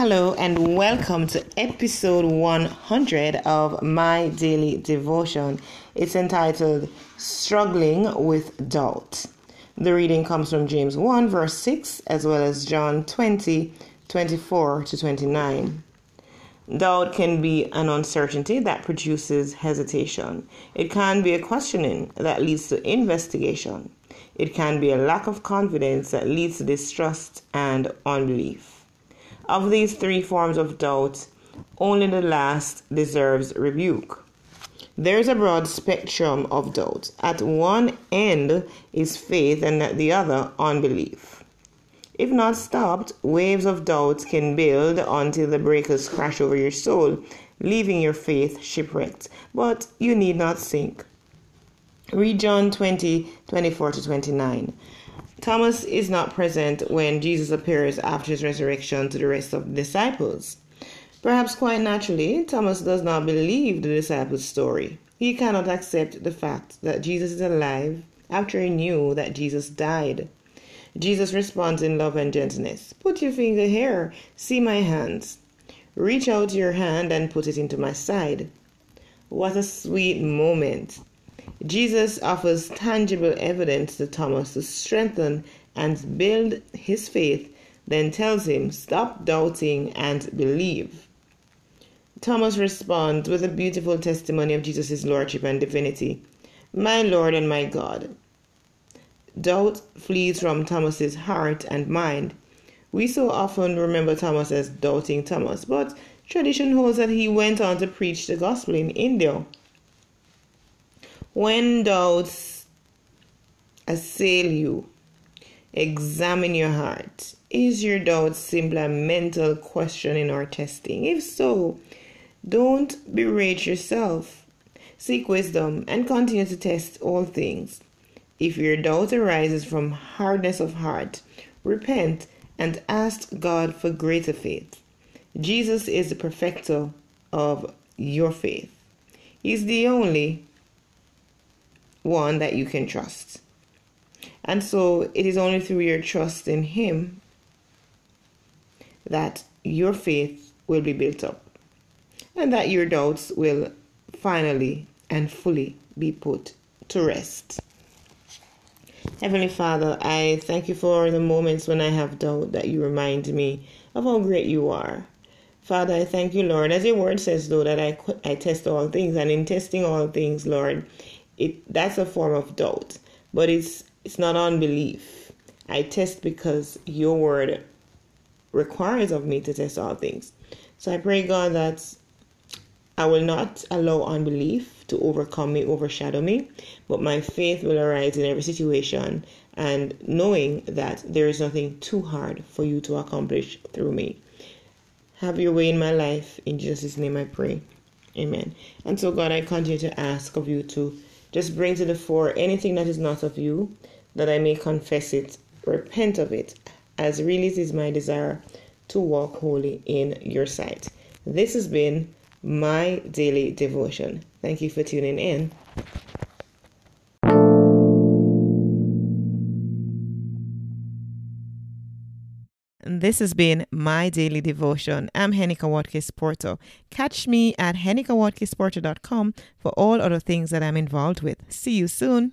Hello and welcome to episode 100 of My Daily Devotion. It's entitled Struggling with Doubt. The reading comes from James 1, verse 6, as well as John 20, 24 to 29. Doubt can be an uncertainty that produces hesitation. It can be a questioning that leads to investigation. It can be a lack of confidence that leads to distrust and unbelief. Of these three forms of doubt, only the last deserves rebuke. There is a broad spectrum of doubt. At one end is faith, and at the other, unbelief. If not stopped, waves of doubt can build until the breakers crash over your soul, leaving your faith shipwrecked. But you need not sink. Read John 20 24 to 29. Thomas is not present when Jesus appears after his resurrection to the rest of the disciples. Perhaps quite naturally, Thomas does not believe the disciples' story. He cannot accept the fact that Jesus is alive after he knew that Jesus died. Jesus responds in love and gentleness Put your finger here, see my hands. Reach out your hand and put it into my side. What a sweet moment! Jesus offers tangible evidence to Thomas to strengthen and build his faith, then tells him, Stop doubting and believe. Thomas responds with a beautiful testimony of Jesus' lordship and divinity My Lord and my God. Doubt flees from Thomas's heart and mind. We so often remember Thomas as doubting Thomas, but tradition holds that he went on to preach the gospel in India when doubts assail you, examine your heart. Is your doubt simply a mental questioning or testing? If so, don't berate yourself. Seek wisdom and continue to test all things. If your doubt arises from hardness of heart, repent and ask God for greater faith. Jesus is the perfecter of your faith. He's the only one that you can trust. And so it is only through your trust in Him that your faith will be built up and that your doubts will finally and fully be put to rest. Heavenly Father, I thank you for the moments when I have doubt that you remind me of how great you are. Father, I thank you, Lord, as your word says, though, that I, I test all things, and in testing all things, Lord, it that's a form of doubt, but it's it's not unbelief. I test because your word requires of me to test all things. So I pray God that I will not allow unbelief to overcome me, overshadow me, but my faith will arise in every situation and knowing that there is nothing too hard for you to accomplish through me. Have your way in my life. In Jesus' name I pray. Amen. And so, God, I continue to ask of you to just bring to the fore anything that is not of you, that I may confess it, repent of it, as really it is my desire to walk holy in your sight. This has been my daily devotion. Thank you for tuning in. This has been my daily devotion. I'm Henika Watkins Porto. Catch me at henikawatkinsporto.com for all other things that I'm involved with. See you soon.